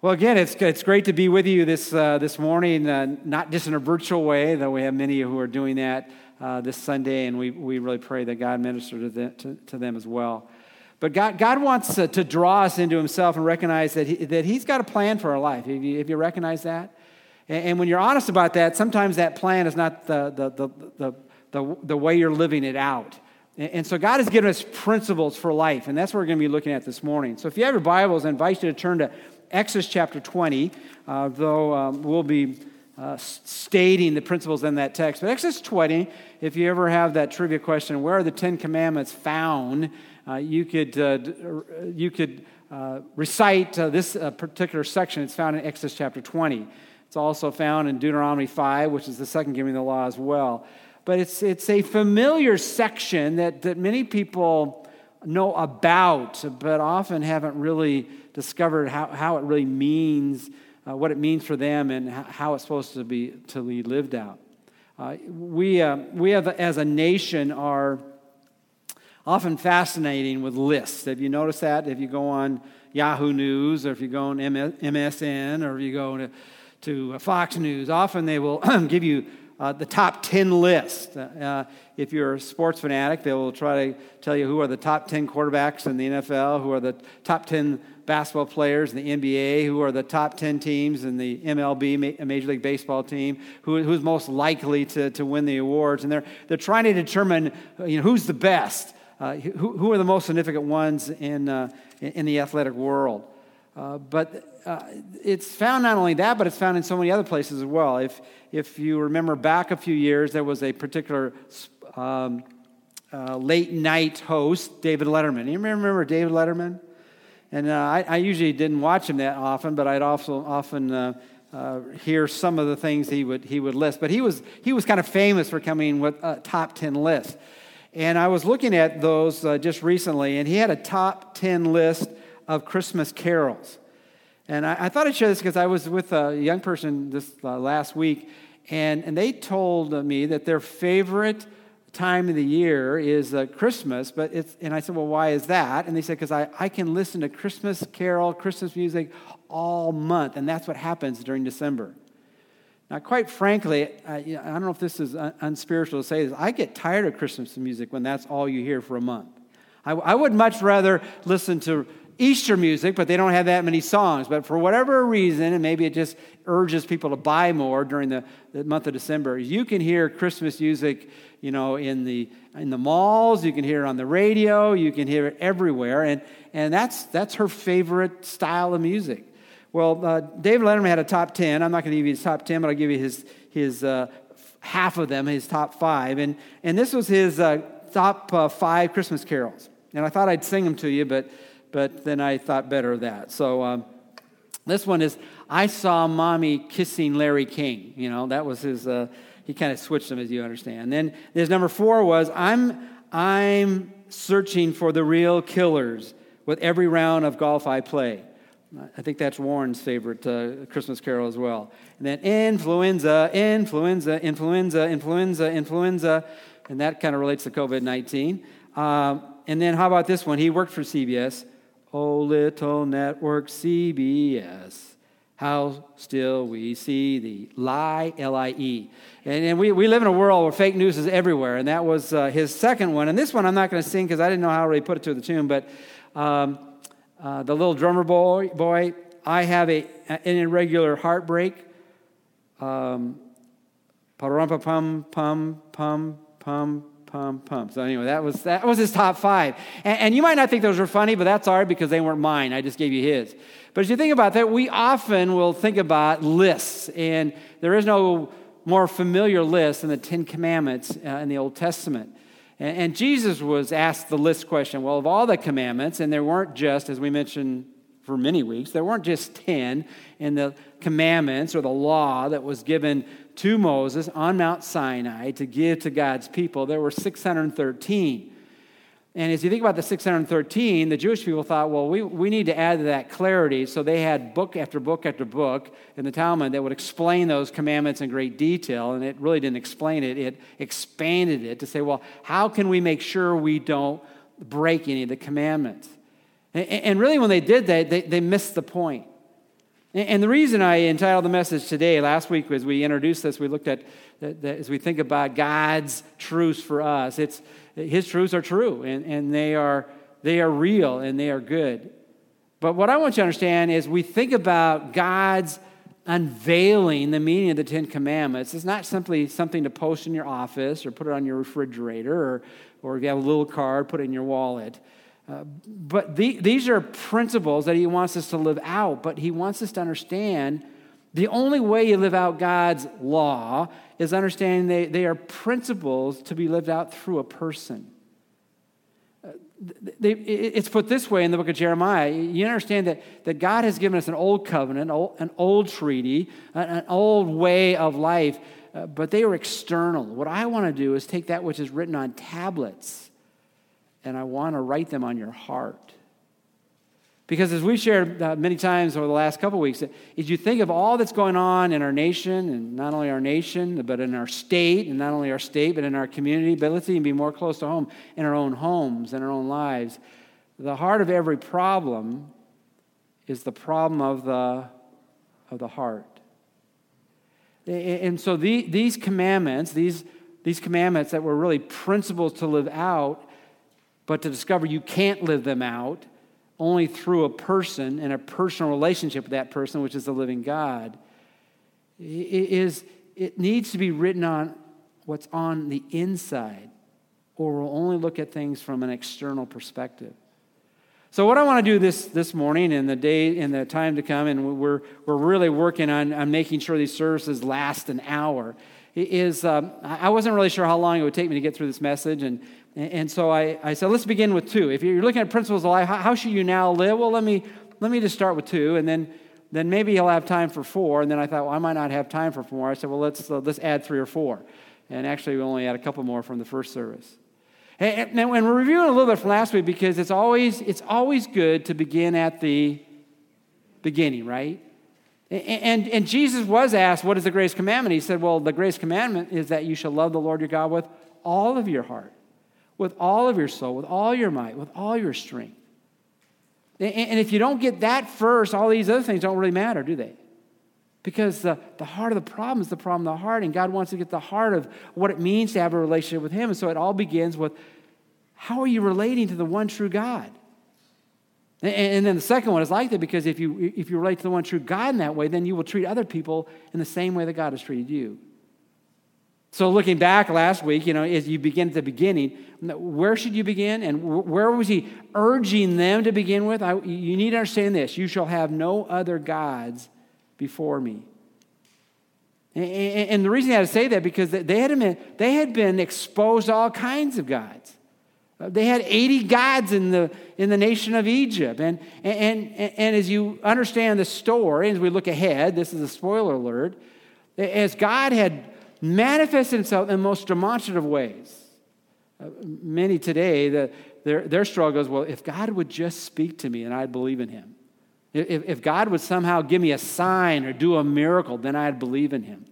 Well, again, it's, it's great to be with you this, uh, this morning, uh, not just in a virtual way, though we have many who are doing that uh, this Sunday, and we, we really pray that God minister to them, to, to them as well. But God, God wants to, to, draw us into Himself and recognize that, he, that He's got a plan for our life. Have you, have you recognize that? And, and, when you're honest about that, sometimes that plan is not the, the, the, the, the, the way you're living it out. And so God has given us principles for life, and that's what we're going to be looking at this morning. So if you have your Bibles, I invite you to turn to Exodus chapter 20, uh, though um, we'll be uh, stating the principles in that text. But Exodus 20, if you ever have that trivia question, where are the Ten Commandments found? Uh, you could, uh, you could uh, recite uh, this particular section. It's found in Exodus chapter 20. It's also found in Deuteronomy 5, which is the second giving of the law as well. But it's, it's a familiar section that, that many people know about, but often haven't really discovered how, how it really means, uh, what it means for them, and how it's supposed to be to be lived out. Uh, we, uh, we have, as a nation, are often fascinating with lists. Have you noticed that? If you go on Yahoo News, or if you go on MSN, or if you go to, to Fox News, often they will give you uh, the top 10 list. Uh, if you're a sports fanatic, they will try to tell you who are the top 10 quarterbacks in the NFL, who are the top 10 basketball players in the NBA, who are the top 10 teams in the MLB, Major League Baseball team, who, who's most likely to, to win the awards. And they're, they're trying to determine you know, who's the best, uh, who, who are the most significant ones in, uh, in the athletic world. Uh, but uh, it's found not only that, but it's found in so many other places as well. If, if you remember back a few years, there was a particular um, uh, late night host, David Letterman. You remember David Letterman? And uh, I, I, usually didn't watch him that often, but I'd also often uh, uh, hear some of the things he would, he would list. But he was, he was kind of famous for coming with a top 10 list. And I was looking at those uh, just recently, and he had a top 10 list of Christmas carols. And I, I thought I'd share this because I was with a young person this uh, last week, and, and they told me that their favorite time of the year is uh, Christmas, but it's, and I said, well, why is that? And they said, because I, I can listen to Christmas carol, Christmas music all month, and that's what happens during December. Now, quite frankly, I, I don't know if this is un- unspiritual to say this, I get tired of Christmas music when that's all you hear for a month. I, I would much rather listen to Easter music, but they don't have that many songs. But for whatever reason, and maybe it just urges people to buy more during the, the month of December, you can hear Christmas music, you know, in the in the malls. You can hear it on the radio. You can hear it everywhere, and and that's that's her favorite style of music. Well, uh, David Letterman had a top ten. I'm not going to give you his top ten, but I'll give you his his uh, half of them, his top five, and and this was his uh, top uh, five Christmas carols. And I thought I'd sing them to you, but but then I thought better of that. So um, this one is I Saw Mommy Kissing Larry King. You know, that was his, uh, he kind of switched them, as you understand. Then his number four was I'm, I'm searching for the real killers with every round of golf I play. I think that's Warren's favorite uh, Christmas carol as well. And then influenza, influenza, influenza, influenza, influenza. And that kind of relates to COVID 19. Um, and then how about this one? He worked for CBS. Oh, little network CBS, how still we see the lie, L I E. And, and we, we live in a world where fake news is everywhere, and that was uh, his second one. And this one I'm not going to sing because I didn't know how to really put it to the tune, but um, uh, the little drummer boy, boy, I have a, an irregular heartbreak. Um, pum pum pum pum pum, pum. So anyway, that was, that was his top five. And, and, you might not think those were funny, but that's all right because they weren't mine. I just gave you his. But as you think about that, we often will think about lists, and there is no more familiar list than the Ten Commandments uh, in the Old Testament. And, and Jesus was asked the list question well, of all the commandments, and there weren't just, as we mentioned for many weeks, there weren't just 10 in the commandments or the law that was given to Moses on Mount Sinai to give to God's people, there were 613. And as you think about the 613, the Jewish people thought, well, we, we need to add to that clarity. So they had book after book after book in the Talmud that would explain those commandments in great detail. And it really didn't explain it, it expanded it to say, well, how can we make sure we don't break any of the commandments? And, and really, when they did that, they, they missed the point. And the reason I entitled the message today, last week, as we introduced this, we looked at, as we think about God's truths for us, it's, His truths are true, and, and they, are, they are real, and they are good. But what I want you to understand is we think about God's unveiling the meaning of the Ten Commandments. It's not simply something to post in your office or put it on your refrigerator or, or if you have a little card, put it in your wallet. But the, these are principles that he wants us to live out, but he wants us to understand the only way you live out God's law is understanding they, they are principles to be lived out through a person. Uh, they, it's put this way in the book of Jeremiah. You understand that, that God has given us an old covenant, an old treaty, an old way of life, uh, but they are external. What I want to do is take that which is written on tablets and I want to write them on your heart. Because as we've shared uh, many times over the last couple weeks, as you think of all that's going on in our nation, and not only our nation, but in our state, and not only our state, but in our community, but let's even be more close to home, in our own homes, in our own lives, the heart of every problem is the problem of the, of the heart. And so the, these commandments, these, these commandments that were really principles to live out, but to discover you can't live them out only through a person and a personal relationship with that person, which is the living God, it, is, it needs to be written on what's on the inside, or we'll only look at things from an external perspective. So, what I want to do this, this morning and the day and the time to come, and we're, we're really working on, on making sure these services last an hour, is um, I wasn't really sure how long it would take me to get through this message, and, and so I, I said, let's begin with two. If you're looking at principles of life, how should you now live? Well, let me, let me just start with two, and then, then maybe you'll have time for four. And then I thought, well, I might not have time for four. I said, well, let's, uh, let's add three or four. And actually, we only had a couple more from the first service. And, and we're reviewing a little bit from last week because it's always, it's always good to begin at the beginning, right? And, and, and Jesus was asked, What is the greatest commandment? He said, Well, the greatest commandment is that you shall love the Lord your God with all of your heart with all of your soul, with all your might, with all your strength. And if you don't get that first, all these other things don't really matter, do they? Because the, the heart of the problem is the problem of the heart, and God wants to get the heart of what it means to have a relationship with Him. And so it all begins with how are you relating to the one true God? And, then the second one is like that because if you, if you relate to the one true God in that way, then you will treat other people in the same way that God has treated you. So, looking back last week, you know, as you begin at the beginning, where should you begin? And where was he urging them to begin with? I, you need to understand this you shall have no other gods before me. And, the reason I had to say that because they had been, they had been exposed to all kinds of gods. They had 80 gods in the, in the nation of Egypt. And, and, and as you understand the story, as we look ahead, this is a spoiler alert, as God had manifested himself in most demonstrative ways. Uh, many today, the, their, their struggle is well, if God would just speak to me and I'd believe in him. If, if God would somehow give me a sign or do a miracle, then I'd believe in him.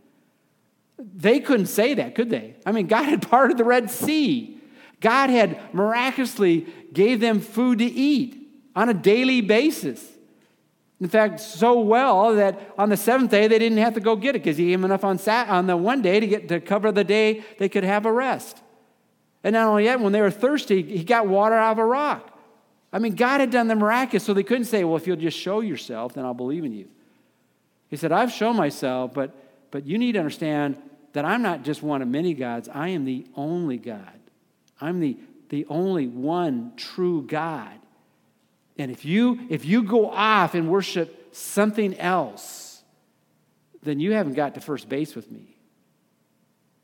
They couldn't say that, could they? I mean, God had parted the Red Sea. God had miraculously gave them food to eat on a daily basis. In fact, so well that on the seventh day they didn't have to go get it because he gave them enough on, sat- on the one day to, get, to cover the day they could have a rest. And not only that, when they were thirsty, he got water out of a rock. I mean, God had done the miraculous, so they couldn't say, Well, if you'll just show yourself, then I'll believe in you. He said, I've shown myself, but, but you need to understand that I'm not just one of many gods, I am the only God. I'm the, the only one true God. And if you if you go off and worship something else, then you haven't got to first base with me.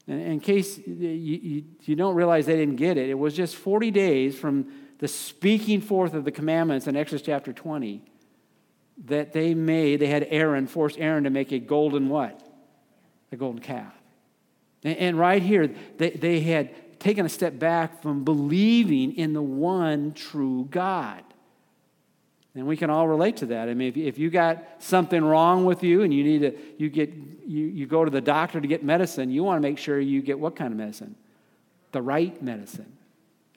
And in case you, you, you don't realize they didn't get it, it was just 40 days from the speaking forth of the commandments in Exodus chapter 20 that they made, they had Aaron, forced Aaron to make a golden what? A golden calf. And, and right here, they, they had taken a step back from believing in the one true God. And we can all relate to that. I mean, if, if you got something wrong with you and you need to, you get, you, you go to the doctor to get medicine, you want to make sure you get what kind of medicine? The right medicine.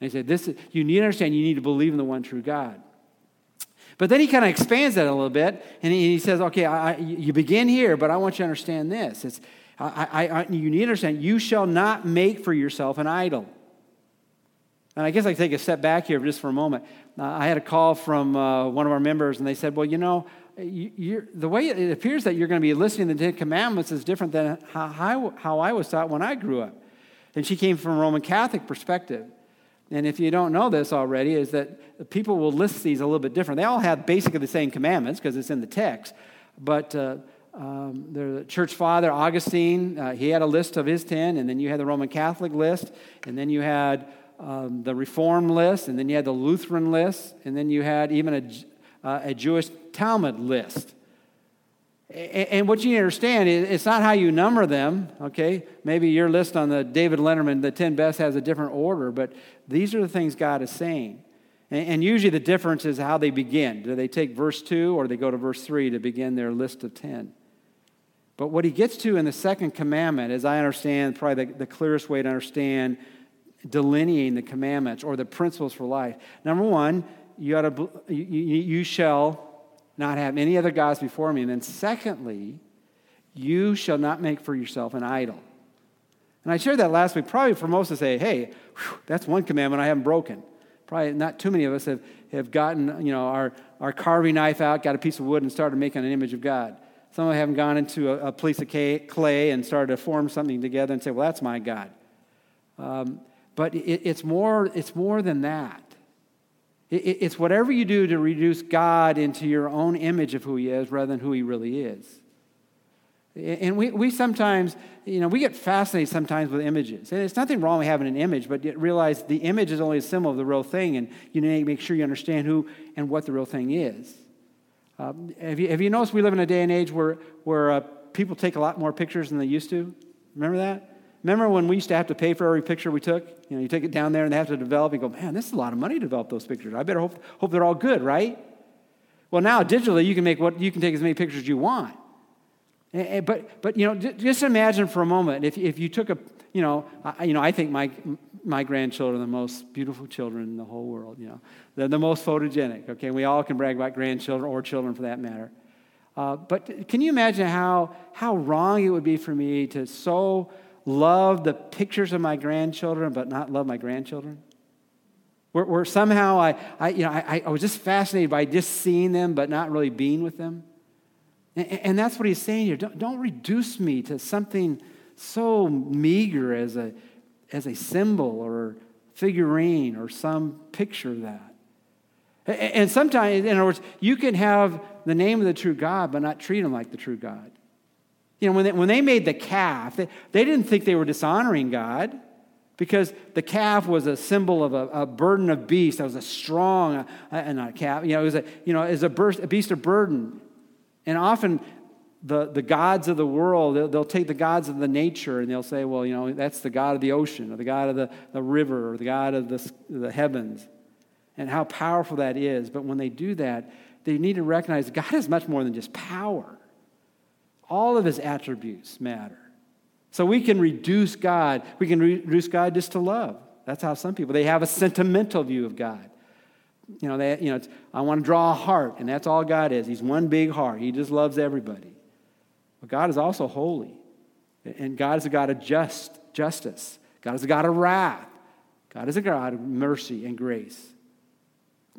And he said, this is, you need to understand, you need to believe in the one true God. But then he kind of expands that a little bit, and he, he says, okay, I, I, you begin here, but I want you to understand this. It's, I, you need to understand, you shall not make for yourself an idol. And I guess I take a step back here just for a moment. Uh, I had a call from uh, one of our members, and they said, well, you know, you, the way it appears that you're going to be listening to the Ten Commandments is different than how, how I was taught when I grew up. And she came from a Roman Catholic perspective. And if you don't know this already, is that people will list these a little bit different. They all have basically the same commandments because it's in the text. But uh, um, the church father, Augustine, uh, he had a list of his 10, and then you had the Roman Catholic list, and then you had um, the Reform list, and then you had the Lutheran list, and then you had even a, uh, a Jewish Talmud list. And what you understand is it's not how you number them, okay? Maybe your list on the David Letterman, the 10 best, has a different order, but these are the things God is saying. And usually the difference is how they begin. Do they take verse 2 or they go to verse 3 to begin their list of 10? But what he gets to in the second commandment, as I understand, probably the clearest way to understand delineating the commandments or the principles for life. Number one, you, ought to, you, you shall not have any other gods before me. And then, secondly, you shall not make for yourself an idol. And I shared that last week, probably for most to say, hey, whew, that's one commandment I haven't broken. Probably not too many of us have, have gotten, you know, our, our carving knife out, got a piece of wood, and started making an image of God. Some of them haven't gone into a, a piece of clay and started to form something together and say, well, that's my God. Um, but it, it's, more, it's more than that. It's whatever you do to reduce God into your own image of who He is rather than who He really is. And we, we sometimes, you know, we get fascinated sometimes with images. And it's nothing wrong with having an image, but realize the image is only a symbol of the real thing, and you need to make sure you understand who and what the real thing is. Um, have, you, have you noticed we live in a day and age where, where uh, people take a lot more pictures than they used to? Remember that? Remember when we used to have to pay for every picture we took? You know, you take it down there and they have to develop. You go, man, this is a lot of money to develop those pictures. I better hope, hope they're all good, right? Well, now digitally, you can make what you can take as many pictures as you want. But, but you know, just imagine for a moment if, if you took a, you know, I, you know, I think my, my grandchildren are the most beautiful children in the whole world. You know, they're the most photogenic. Okay, we all can brag about grandchildren or children for that matter. Uh, but can you imagine how how wrong it would be for me to so love the pictures of my grandchildren but not love my grandchildren? Where, where somehow I, I, you know, I, I was just fascinated by just seeing them but not really being with them. And, and that's what he's saying here. Don't, don't reduce me to something so meager as a, as a symbol or figurine or some picture of that. And sometimes, in other words, you can have the name of the true God, but not treat him like the true God. You know, when they, when they made the calf, they, they didn't think they were dishonoring God because the calf was a symbol of a, a burden of beast. That was a strong, uh, not a calf, you know, it was a, you know, was a, a beast of burden. And often the, the gods of the world, they'll, they'll, take the gods of the nature and they'll say, well, you know, that's the God of the ocean or the God of the, the river or the God of the, the heavens and how powerful that is. But when they do that, they need to recognize God is much more than just power. All of his attributes matter. So we can reduce God, we can reduce God just to love. That's how some people, they have a sentimental view of God. You know, they, you know I want to draw a heart, and that's all God is. He's one big heart. He just loves everybody. But God is also holy. And God is a God of just, justice. God is a God of wrath. God is a God of mercy and grace.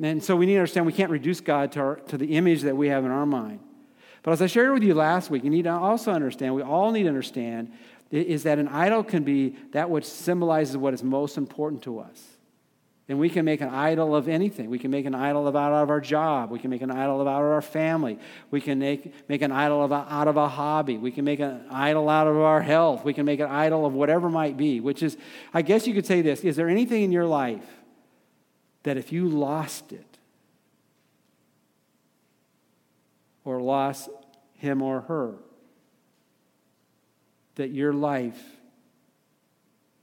And so we need to understand we can't reduce God to, our, to the image that we have in our mind. But as I shared with you last week, you need to also understand, we all need to understand, is that an idol can be that which symbolizes what is most important to us. And we can make an idol of anything. We can make an idol of out of our job. We can make an idol of out of our family. We can make, make an idol of out of a hobby. We can make an idol out of our health. We can make an idol of whatever might be, which is, I guess you could say this Is there anything in your life that if you lost it, or lost him or her, that your life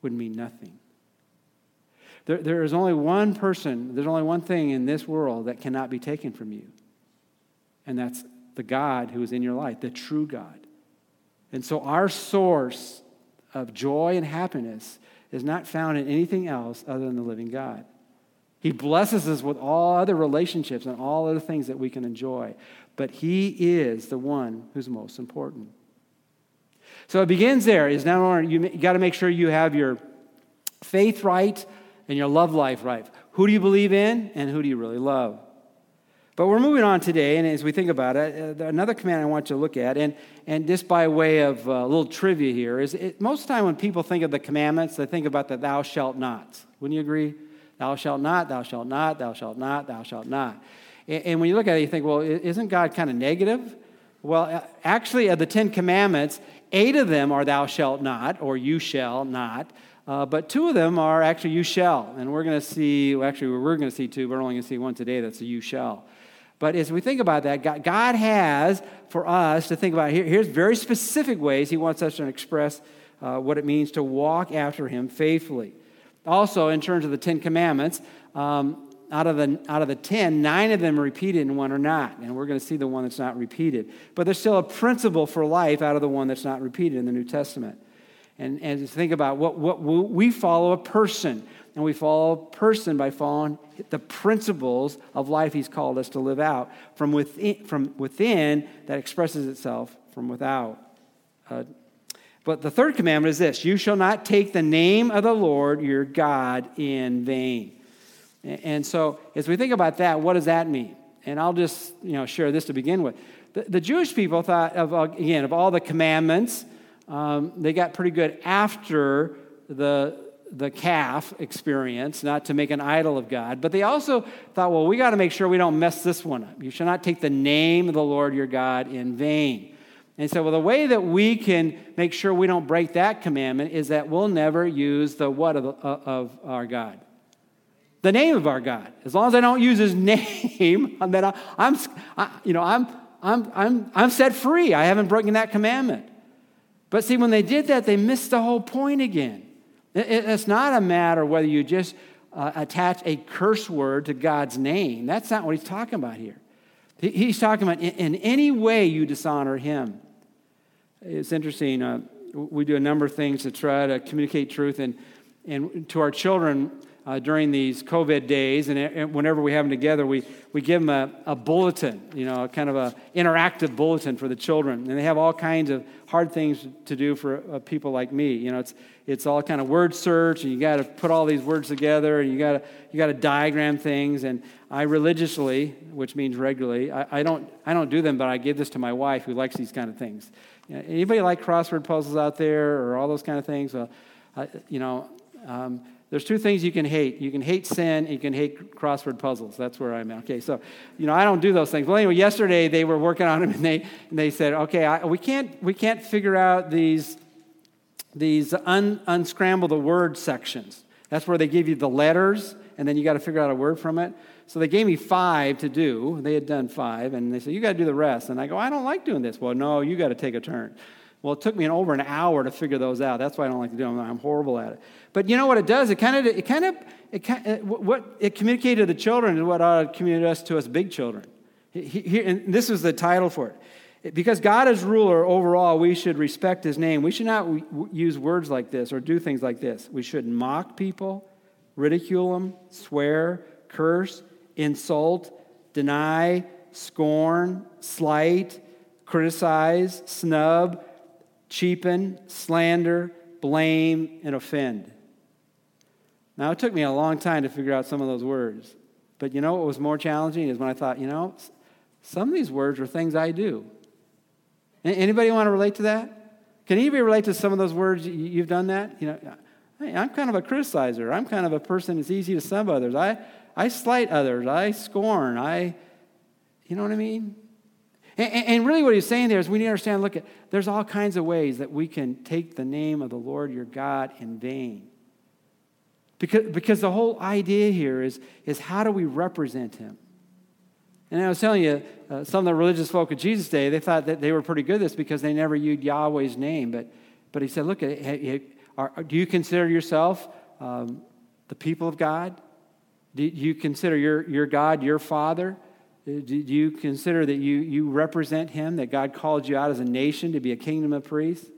would mean nothing. There, there is only one person, there's only one thing in this world that cannot be taken from you, and that's the God who is in your life, the true God. And so, our source of joy and happiness is not found in anything else other than the living God. He blesses us with all other relationships and all other things that we can enjoy. But He is the one who's most important. So it begins there. Is now you, you got to make sure you have your faith right and your love life right. Who do you believe in and who do you really love? But we're moving on today, and as we think about it, uh, another command I want you to look at, and, and just by way of uh, a little trivia here, is it, most of the time when people think of the commandments, they think about the thou shalt not. Wouldn't you agree? Thou shalt not, thou shalt not, thou shalt not, thou shalt not. And, when you look at it, you think, well, isn't God kind of negative? Well, actually, of the Ten Commandments, eight of them are thou shalt not, or you shall not. Uh, but two of them are actually you shall. And we're going to see, well, actually, we're going to see two, but we're only going to see one today that's a you shall. But as we think about that, God has for us to think about here, here's very specific ways He wants us to express uh, what it means to walk after Him faithfully. Also, in terms of the Ten Commandments, um, out of the out of the ten, nine of them are repeated and one are not, and we're going to see the one that's not repeated. But there's still a principle for life out of the one that's not repeated in the New Testament. And and think about what what we follow a person and we follow a person by following the principles of life he's called us to live out from within, from within that expresses itself from without. Uh, but the third commandment is this you shall not take the name of the Lord your God in vain. And so, as we think about that, what does that mean? And I'll just you know, share this to begin with. The, the Jewish people thought, of, again, of all the commandments, um, they got pretty good after the the calf experience, not to make an idol of God, but they also thought, well, we got to make sure we don't mess this one up. You shall not take the name of the Lord your God in vain. And so, well, the way that we can make sure we don't break that commandment is that we'll never use the what of, uh, of our God? The name of our God. As long as I don't use his name, then I, I'm, I, you know, I'm, I'm, I'm, I'm set free. I haven't broken that commandment. But see, when they did that, they missed the whole point again. It's not a matter whether you just uh, attach a curse word to God's name. That's not what he's talking about here. He's talking about in, in any way you dishonor him. It's interesting. Uh, we do a number of things to try to communicate truth and, and to our children uh, during these COVID days, and, and, whenever we have them together, we, we give them a, a bulletin, you know, kind of an interactive bulletin for the children. And they have all kinds of hard things to do for uh, people like me. You know, it's, it's all kind of word search, and you got to put all these words together, and you got to you got to diagram things. And I religiously, which means regularly, I, I, don't I don't do them, but I give this to my wife who likes these kind of things. You know, anybody like crossword puzzles out there or all those kind of things? Well, I, you know. Um, there's two things you can hate. You can hate sin, you can hate crossword puzzles. That's where I'm at. Okay, so, you know, I don't do those things. Well, anyway, yesterday they were working on them and they, and they said, okay, I, we, can't, we can't figure out these, these un, unscramble the word sections. That's where they give you the letters and then you got to figure out a word from it. So they gave me five to do. They had done five, and they said, You got to do the rest. And I go, I don't like doing this. Well, no, you got to take a turn. Well, it took me an, over an hour to figure those out. That's why I don't like to do them. I'm horrible at it. But you know what it does? It kind of, it kind of, it kind what it communicated to the children is what ought to communicate us to us big children. He, and this is the title for it. Because God is ruler overall, we should respect his name. We should not use words like this or do things like this. We should mock people, ridicule them, swear, curse, insult, deny, scorn, slight, criticize, snub, cheapen, slander, blame, and offend. Now, it took me a long time to figure out some of those words. But you know what was more challenging is when I thought, you know, some of these words are things I do. Anybody want to relate to that? Can anybody relate to some of those words you've done that? You know, I'm kind of a criticizer. I'm kind of a person that's easy to sub others. I, I slight others. I scorn. I, you know what I mean? And, and really, what he's saying there is we need to understand look, at, there's all kinds of ways that we can take the name of the Lord your God in vain. Because, because the whole idea here is, is how do we represent him? And I was telling you, uh, some of the religious folk of Jesus' day, they thought that they were pretty good at this because they never used Yahweh's name. But, but he said, look, do you consider yourself um, the people of God? Do you consider your, your God your father? Uh, do you consider that you, you represent him, that God called you out as a nation to be a kingdom of priests?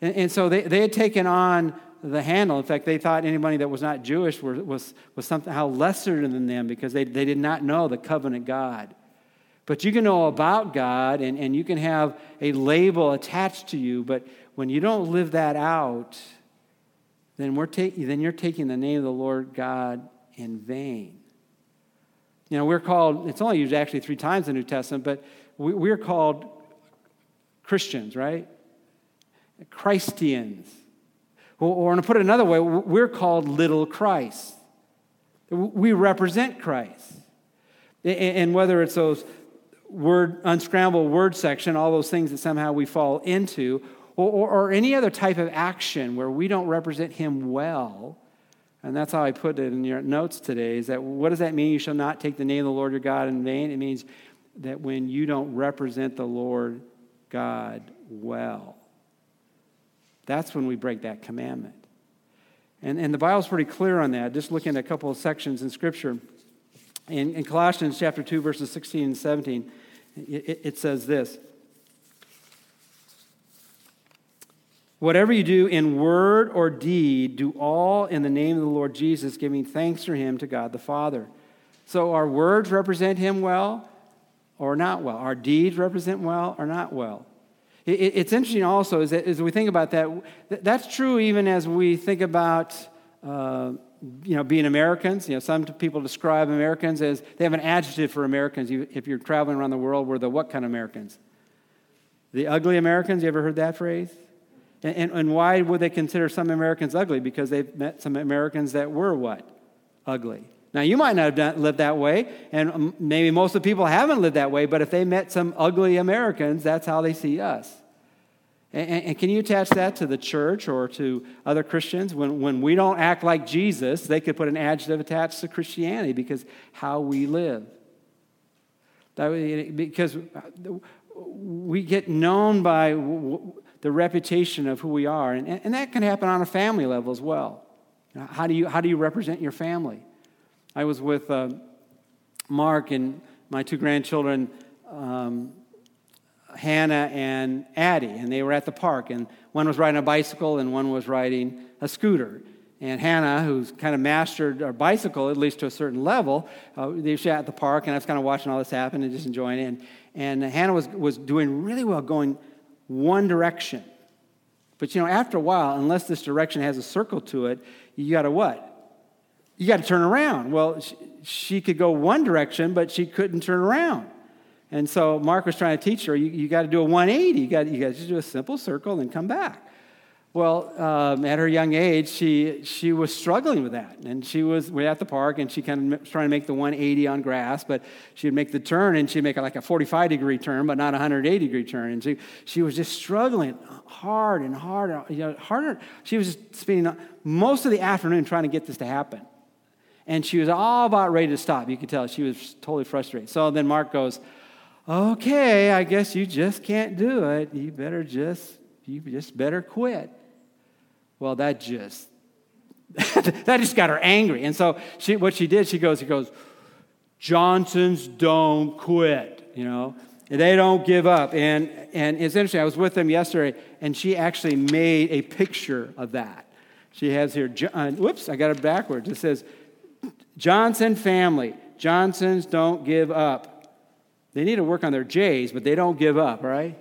And, and so they, they had taken on the handle. In fact, they thought anybody that was not Jewish was, was, was somehow lesser than them because they, they did not know the covenant God. But you can know about God and, and you can have a label attached to you, but when you don't live that out, then, we're ta- then you're taking the name of the Lord God in vain. You know, we're called, it's only used actually three times in the New Testament, but we, we're called Christians, right? Christians. Or, or to put it another way, we're called little Christ. We represent Christ. And whether it's those word, unscrambled word section, all those things that somehow we fall into, or, or, or, any other type of action where we don't represent Him well, and that's how I put it in your notes today, is that what does that mean? You shall not take the name of the Lord your God in vain. It means that when you don't represent the Lord God well, that's when we break that commandment. And, and the Bible's pretty clear on that. Just looking at a couple of sections in Scripture. In, in Colossians chapter 2, verses 16 and 17, it, it says this Whatever you do in word or deed, do all in the name of the Lord Jesus, giving thanks for him to God the Father. So our words represent him well or not well. Our deeds represent well or not well. It's interesting also is that as we think about that, that's true even as we think about uh, you know, being Americans. You know, some people describe Americans as they have an adjective for Americans. if you're traveling around the world, we're the what kind of Americans? The ugly Americans. You ever heard that phrase? And, and, and why would they consider some Americans ugly? Because they've met some Americans that were what? Ugly. Now, you might not have lived that way, and maybe most of the people haven't lived that way, but if they met some ugly Americans, that's how they see us. And, and, can you attach that to the church or to other Christians? When, when we don't act like Jesus, they could put an adjective attached to Christianity because how we live. That, because uh, we get known by the reputation of who we are, and, and that can happen on a family level as well. How do you, how do you represent your family? I was with uh, Mark and my two grandchildren, um, Hannah and Addie, and they were at the park. And one was riding a bicycle and one was riding a scooter. And Hannah, who's kind of mastered a bicycle, at least to a certain level, uh, they were at the park, and I was kind of watching all this happen and just enjoying it. And, and Hannah was, was doing really well going one direction. But you know, after a while, unless this direction has a circle to it, you got to what? you got to turn around. Well, she, she, could go one direction, but she couldn't turn around. And so Mark was trying to teach her, you, you got to do a 180. You got, you got to just do a simple circle and come back. Well, um, at her young age, she, she was struggling with that. And she was we at the park, and she kind of was trying to make the 180 on grass, but she'd make the turn, and she'd make like a 45 degree turn, but not a 180 degree turn. And she, she was just struggling hard and hard, you know, harder. She was spending most of the afternoon trying to get this to happen. And she was all about ready to stop. You could tell she was totally frustrated. So then Mark goes, Okay, I guess you just can't do it. You better just, you just better quit. Well, that just, that just got her angry. And so she, what she did, she goes, she goes, Johnsons don't quit, you know. They don't give up. And, and it's interesting, I was with them yesterday, and she actually made a picture of that. She has here, uh, whoops, I got it backwards. It says, Johnson family. Johnsons don't give up. They need to work on their J's, but they don't give up, right?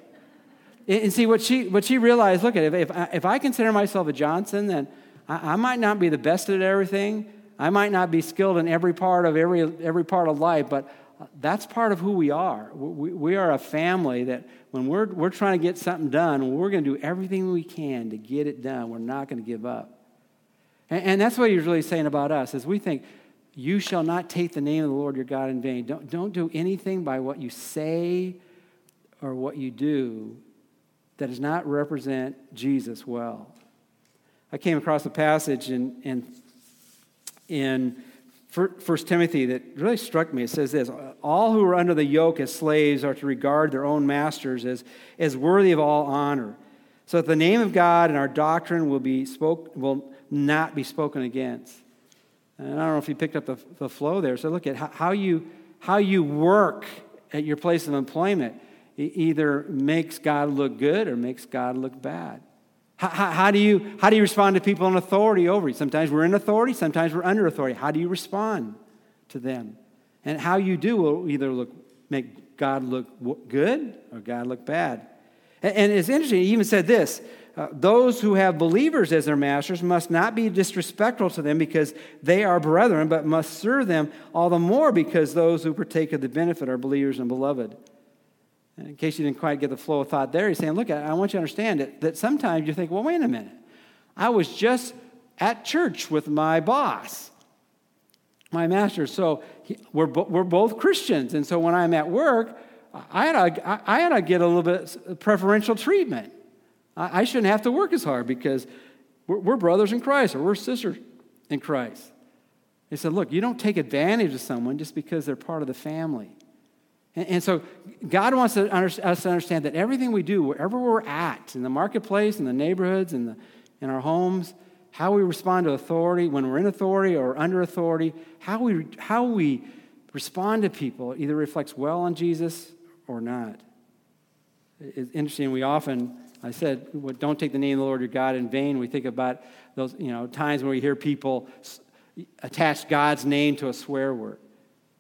And see, what she, what she realized look, at if, if, I, if I consider myself a Johnson, then I, I might not be the best at everything. I might not be skilled in every part of every, every part of life, but that's part of who we are. We, we are a family that when we're, we're trying to get something done, we're going to do everything we can to get it done. We're not going to give up. And, and that's what he's really saying about us, is we think, you shall not take the name of the Lord your God in vain. Don't, don't do anything by what you say or what you do that does not represent Jesus well. I came across a passage in, in, in 1 Timothy that really struck me. It says this All who are under the yoke as slaves are to regard their own masters as, as worthy of all honor, so that the name of God and our doctrine will, be spoke, will not be spoken against. And I don't know if you picked up the, the flow there. So look at how, you, how you work at your place of employment it either makes God look good or makes God look bad. How, how, how, do you, how do you respond to people in authority over you? Sometimes we're in authority, sometimes we're under authority. How do you respond to them? And how you do will either look, make God look good or God look bad. And, and it's interesting, he even said this uh, those who have believers as their masters must not be disrespectful to them because they are brethren, but must serve them all the more because those who partake of the benefit are believers and beloved. And in case you didn't quite get the flow of thought there, he's saying, Look, I want you to understand it, that sometimes you think, Well, wait a minute. I was just at church with my boss, my master. So he, we're, we're both Christians. And so when I'm at work, I had to, I had to get a little bit preferential treatment. I, I shouldn't have to work as hard because we're, we're brothers in Christ or we're sisters in Christ. He said, Look, you don't take advantage of someone just because they're part of the family. And, and so God wants to under, us to understand that everything we do, wherever we're at, in the marketplace, in the neighborhoods, in, the, in our homes, how we respond to authority, when we're in authority or under authority, how we, how we respond to people either reflects well on Jesus or not. It's interesting, we often, I said, don't take the name of the Lord your God in vain. We think about those, you know, times where we hear people attach God's name to a swear word.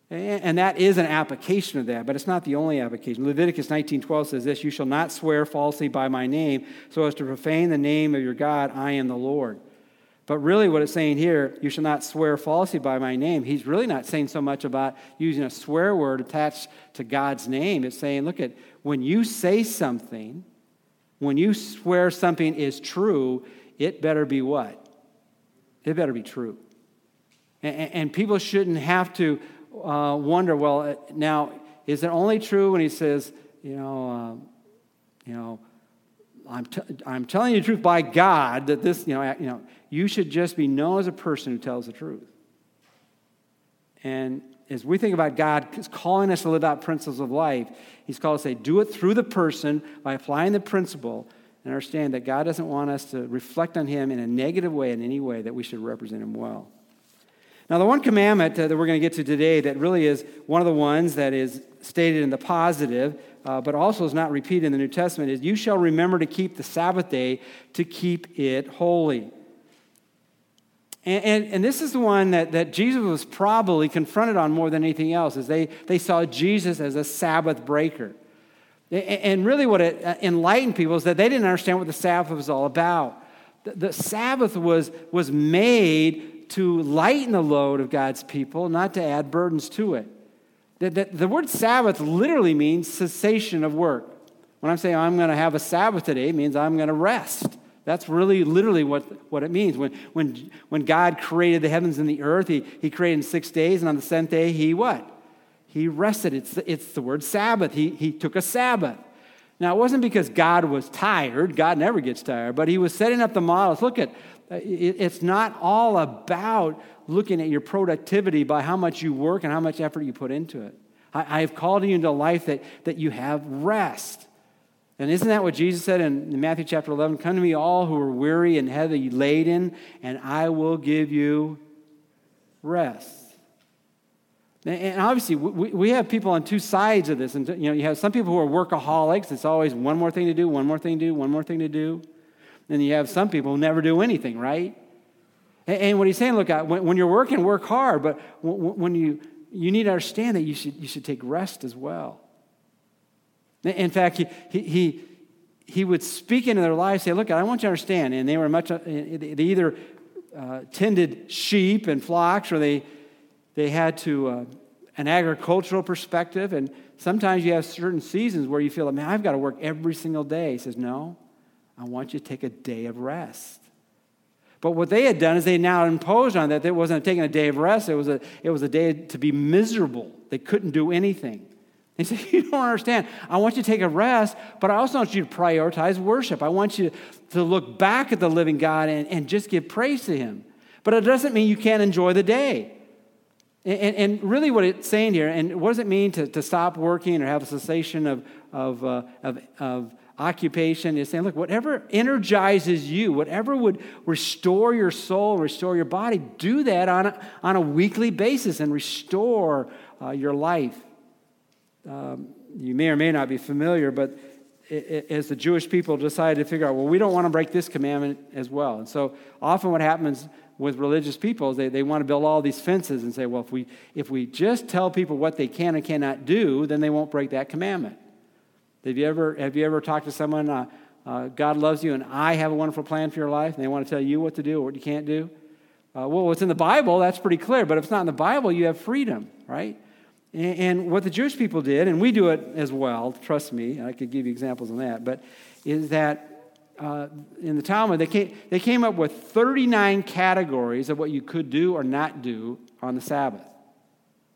And that is an application of that, but it's not the only application. Leviticus 19:12 says this, "You shall not swear falsely by my name, so as to profane the name of your God. I am the Lord." But really, what it's saying here, you shall not swear falsely by my name. He's really not saying so much about using a swear word attached to God's name. It's saying, look at when you say something, when you swear something is true, it better be what? It better be true. And, and people shouldn't have to uh, wonder, well, uh, now, is it only true when he says, you know, uh, you know, I'm, t- I'm telling you the truth by God that this, you know, you know, you should just be known as a person who tells the truth. And as we think about God He's calling us to live out principles of life, He's called us to say, do it through the person by applying the principle and understand that God doesn't want us to reflect on Him in a negative way in any way, that we should represent Him well. Now, the one commandment uh, that we're going to get to today that really is one of the ones that is stated in the positive, uh, but also is not repeated in the New Testament, is you shall remember to keep the Sabbath day to keep it holy. And, and, and, this is the one that, that Jesus was probably confronted on more than anything else, is they, they saw Jesus as a Sabbath breaker. And really, what it uh, enlightened people is that they didn't understand what the Sabbath was all about. The, the Sabbath was, was made to lighten the load of God's people, not to add burdens to it. The, the, the word Sabbath literally means cessation of work. When I'm saying I'm going to have a Sabbath today, it means I'm going to rest. That's really literally what, what it means. When, when, when God created the heavens and the earth, he, he created in six days, and on the seventh day, he what? He rested. It's the, it's the word Sabbath. He, he took a Sabbath. Now, it wasn't because God was tired. God never gets tired, but he was setting up the models. Look at Uh, it's not all about looking at your productivity by how much you work and how much effort you put into it. I, I have called you into a life that, that you have rest. And isn't that what Jesus said in Matthew chapter 11? Come to me, all who are weary and heavy laden, and I will give you rest. And obviously, we have people on two sides of this. And you know, you have some people who are workaholics. It's always one more thing to do, one more thing to do, one more thing to do. And you have some people who never do anything, right? And what he's saying, look, when you're working, work hard, but when you, you need to understand that you should, you should take rest as well. In fact, he, he, he would speak into their lives, say, Look, I want you to understand. And they were much, uh, they either uh, tended sheep and flocks or they, they had to, uh, an agricultural perspective. And sometimes you have certain seasons where you feel, man, I've got to work every single day. He says, No, I want you to take a day of rest. But what they had done is they now imposed on that. It wasn't taking a day of rest, it was a, it was a day to be miserable. They couldn't do anything. He said, You don't understand. I want you to take a rest, but I also want you to prioritize worship. I want you to look back at the living God and, and just give praise to Him. But it doesn't mean you can't enjoy the day. And, and, really, what it's saying here, and what does it mean to, to stop working or have a cessation of, of, uh, of, of occupation? Is saying, look, whatever energizes you, whatever would restore your soul, restore your body, do that on a, on a weekly basis and restore uh, your life um, you may or may not be familiar, but as the Jewish people decided to figure out, well, we don't want to break this commandment as well. And so often what happens with religious people is they, they want to build all these fences and say, well, if we, if we just tell people what they can and cannot do, then they won't break that commandment. Have you ever, have you ever talked to someone, uh, uh, God loves you and I have a wonderful plan for your life, and they want to tell you what to do or what you can't do? Uh, well, what's in the Bible, that's pretty clear, but if it's not in the Bible, you have freedom, right? And, and what the Jewish people did, and we do it as well, trust me, I could give you examples on that, but is that uh, in the Talmud, they came, they came up with 39 categories of what you could do or not do on the Sabbath.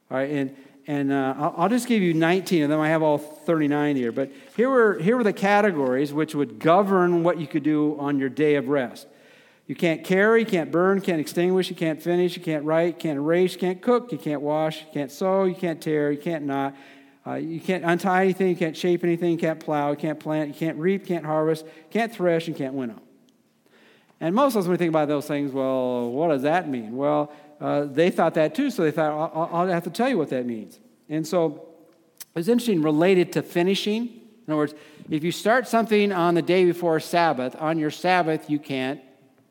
All right, and, and uh, I'll, I'll, just give you 19 of them. I have all 39 here, but here were, here were the categories which would govern what you could do on your day of rest. You can't carry, you can't burn, can't extinguish, you can't finish, you can't write, can't erase, can't cook, you can't wash, you can't sew, you can't tear, you can't knot, uh, you can't untie anything, you can't shape anything, you can't plow, you can't plant, you can't reap, can't harvest, can't thresh, and can't winnow. And most of us, when we think about those things, well, what does that mean? Well, uh, they thought that too, so they thought, I'll, I'll, have to tell you what that means. And so it's interesting, related to finishing. In other words, if you start something on the day before Sabbath, on your Sabbath, you can't,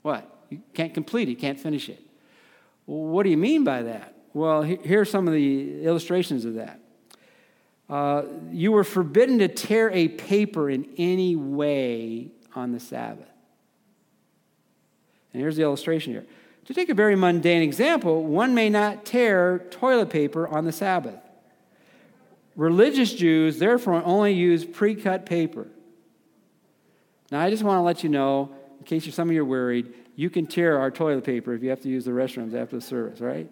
what? You can't complete it, you can't finish it. Well, what do you mean by that? Well, here are some of the illustrations of that. Uh, you were forbidden to tear a paper in any way on the Sabbath. And here's the illustration here. To take a very mundane example, one may not tear toilet paper on the Sabbath. Religious Jews, therefore, only use pre cut paper. Now, I just want to let you know, in case some of you are worried, you can tear our toilet paper if you have to use the restrooms after the service, right?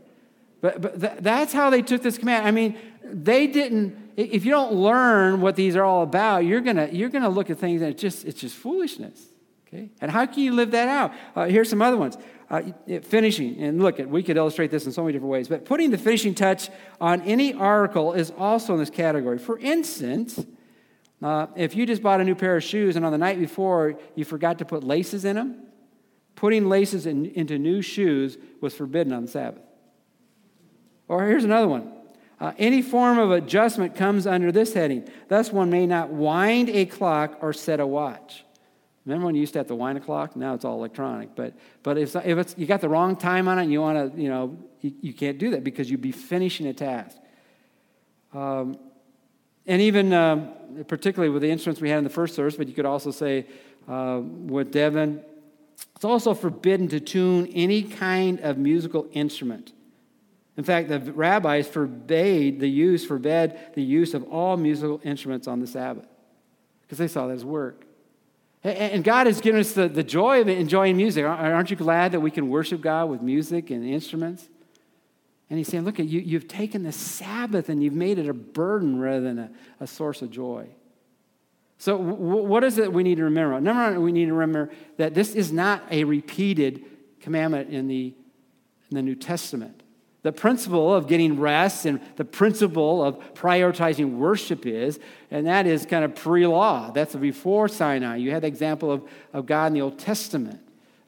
But, but th- that's how they took this command. I mean, they didn't, if you don't learn what these are all about, you're going you're gonna look at things and it's just, it's just foolishness. Okay? And how can you live that out? Uh, here's some other ones. Uh, finishing, and look, we could illustrate this in so many different ways, but putting the finishing touch on any article is also in this category. For instance, uh, if you just bought a new pair of shoes and on the night before you forgot to put laces in them, putting laces in, into new shoes was forbidden on the Sabbath. Or here's another one. Uh, any form of adjustment comes under this heading. Thus, one may not wind a clock or set a watch. Remember when you used to have to wind a clock? Now it's all electronic. But, but if, if it's, you got the wrong time on it and you want to, you know, you, you, can't do that because you'd be finishing a task. Um, and even, um, particularly with the instruments we had in the first service, but you could also say uh, with Devin, it's also forbidden to tune any kind of musical instrument. In fact, the rabbis forbade the use, forbade the use of all musical instruments on the Sabbath because they saw that as work. And God has given us the, the joy of enjoying music. Aren't you glad that we can worship God with music and instruments? And he's saying, look, you, you've taken the Sabbath and you've made it a burden rather than a, a source of joy. So, w- what is it we need to remember? Number one, we need to remember that this is not a repeated commandment in the, in the New Testament. The principle of getting rest and the principle of prioritizing worship is, and that is kind of pre law. That's before Sinai. You had the example of, of God in the Old Testament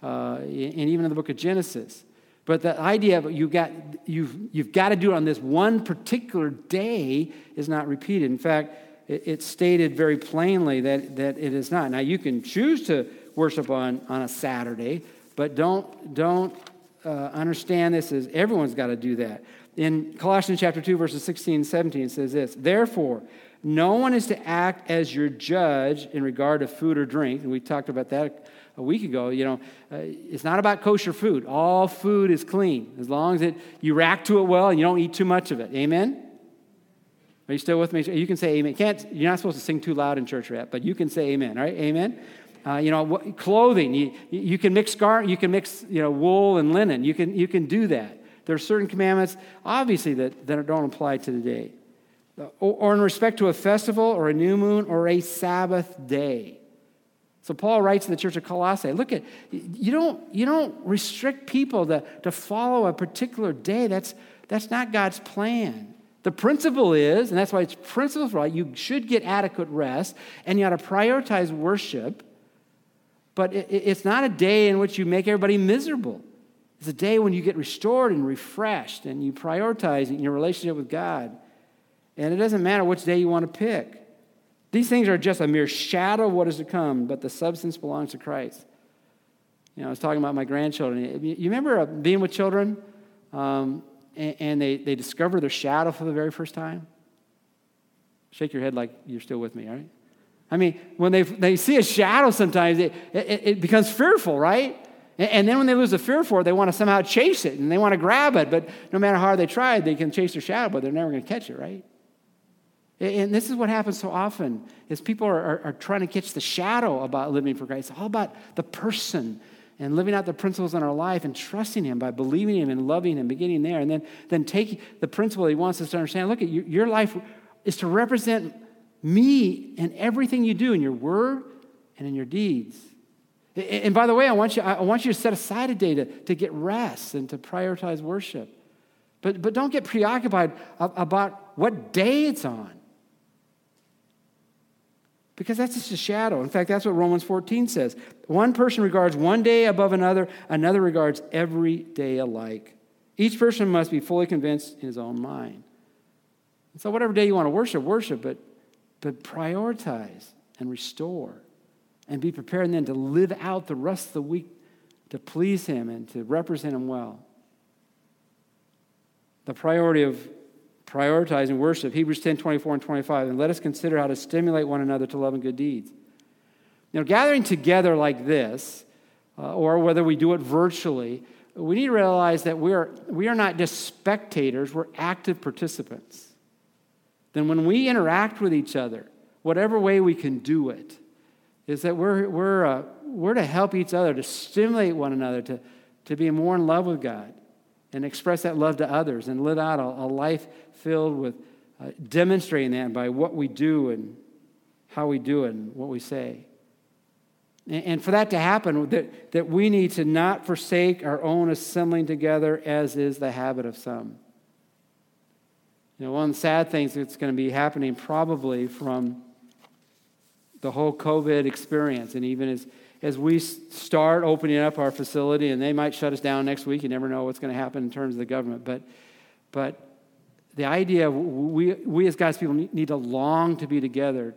uh, and even in the book of Genesis. But the idea of you got, you've, you've got to do it on this one particular day is not repeated. In fact, it, it's stated very plainly that, that it is not. Now, you can choose to worship on, on a Saturday, but don't, don't uh, understand this is everyone's got to do that. In Colossians chapter 2, verses 16 and 17, it says this Therefore, no one is to act as your judge in regard to food or drink. And we talked about that a week ago. You know, uh, it's not about kosher food. All food is clean as long as it, you react to it well and you don't eat too much of it. Amen? Are you still with me? You can say amen. Can't, you're not supposed to sing too loud in church rap, but you can say amen, All right, Amen? Uh, you know, clothing. You, you can mix scar, you can mix, you know, wool and linen. You can, you can do that. There are certain commandments, obviously, that, that don't apply to today. Or, or in respect to a festival or a new moon or a Sabbath day. So Paul writes to the church of Colossae, look at, you don't, you don't restrict people to, to follow a particular day. That's, that's not God's plan. The principle is, and that's why it's principle right, you should get adequate rest, and you ought to prioritize worship but it's not a day in which you make everybody miserable. It's a day when you get restored and refreshed and you prioritize your relationship with God. And it doesn't matter which day you want to pick. These things are just a mere shadow of what is to come, but the substance belongs to Christ. You know, I was talking about my grandchildren. You remember uh, being with children um, and, and they, they discover their shadow for the very first time? Shake your head like you're still with me, all right? I mean, when they, they see a shadow sometimes, it, it, it becomes fearful, right? And, and then when they lose the fear for it, they want to somehow chase it and they want to grab it. But no matter how hard they try, they can chase their shadow, but they're never going to catch it, right? And this is what happens so often is people are, are, are, trying to catch the shadow about living for Christ. It's all about the person and living out the principles in our life and trusting him by believing him and loving him, beginning there. And then, then taking the principle he wants us to understand. Look, at your, your life is to represent me in everything you do in your word and in your deeds. And by the way, I want you, I want you to set aside a day to, to get rest and to prioritize worship. But, but don't get preoccupied about what day it's on because that's just a shadow. In fact, that's what Romans 14 says. One person regards one day above another, another regards every day alike. Each person must be fully convinced in his own mind. And so, whatever day you want to worship, worship, but, but prioritize and restore and be prepared and then to live out the rest of the week to please Him and to represent Him well. The priority of prioritizing worship. Hebrews 10 24 and 25. And let us consider how to stimulate one another to love and good deeds. Now, gathering together like this, uh, or whether we do it virtually, we need to realize that we are, we are not just spectators, we're active participants. Then when we interact with each other, whatever way we can do it, is that we're, we're, uh, we're to help each other, to stimulate one another, to, to be more in love with God and express that love to others and live out a, a life filled with uh, demonstrating that by what we do and how we do it and what we say. And, and for that to happen, that, that we need to not forsake our own assembling together, as is the habit of some. You know, one of the sad things that's going to be happening probably from the whole COVID experience, and even as as we start opening up our facility, and they might shut us down next week. You never know what's going to happen in terms of the government. But, but the idea we, we as God's people need to long to be together,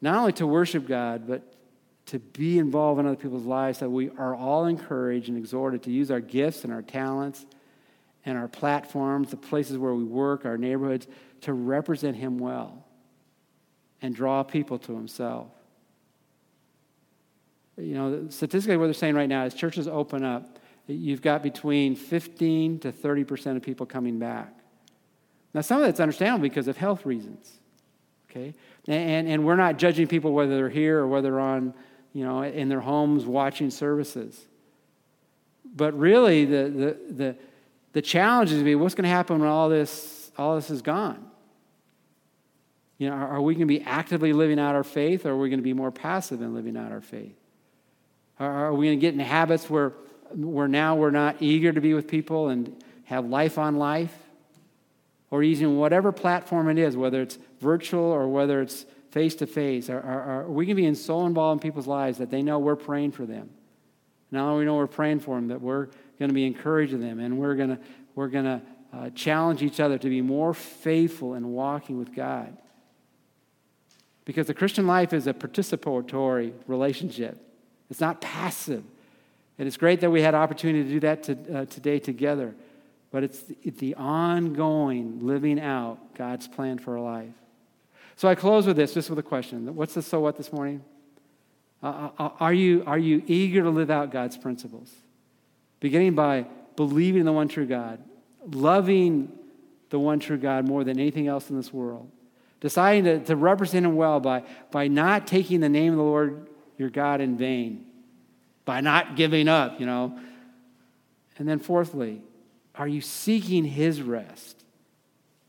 not only to worship God, but to be involved in other people's lives, that we are all encouraged and exhorted to use our gifts and our talents and our platforms, the places where we work, our neighborhoods, to represent Him well and draw people to Himself you know, statistically, what they're saying right now is churches open up, you've got between 15 to 30% of people coming back. Now, some of that's understandable because of health reasons, okay? And, and we're not judging people whether they're here or whether they're on, you know, in their homes watching services. But really, the, the, the, the challenge is to be what's going to happen when all this, all this is gone? You know, are, are we going to be actively living out our faith or are we going to be more passive in living out our faith? Are we going to get in habits where, where now we're not eager to be with people and have life on life? Or using whatever platform it is, whether it's virtual or whether it's face to face, are we going to be so involved in people's lives that they know we're praying for them? Only we know we're praying for them, that we're going to be encouraging them and we're going to, we're going to uh, challenge each other to be more faithful in walking with God. Because the Christian life is a participatory relationship. It's not passive. And it's great that we had opportunity to do that to, uh, today together. But it's the, ongoing living out God's plan for our life. So I close with this, just with a question. What's the so what this morning? Uh, uh, uh, are, you, are you eager to live out God's principles? Beginning by believing in the one true God, loving the one true God more than anything else in this world, deciding to, to represent Him well by, by not taking the name of the Lord your God in vain by not giving up, you know. And then, fourthly, are you seeking His rest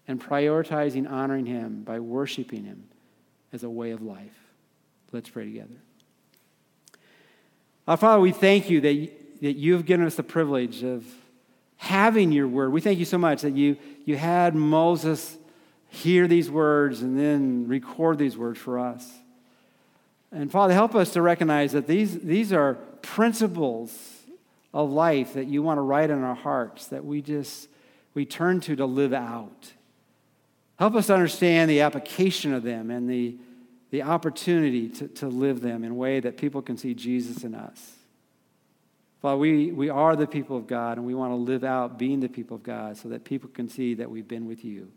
and prioritizing honoring Him by worshiping Him as a way of life? Let's pray together. Our Father, we thank you that, that you've given us the privilege of having your word. We thank you so much that you, you had Moses hear these words and then record these words for us. And Father, help us to recognize that these, these are principles of life that you want to write in our hearts that we just we turn to to live out. Help us understand the application of them and the the opportunity to, to live them in a way that people can see Jesus in us. Father, we, we are the people of God, and we want to live out being the people of God so that people can see that we've been with you.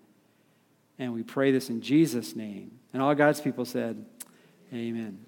And we pray this in Jesus' name. And all God's people said, Amen.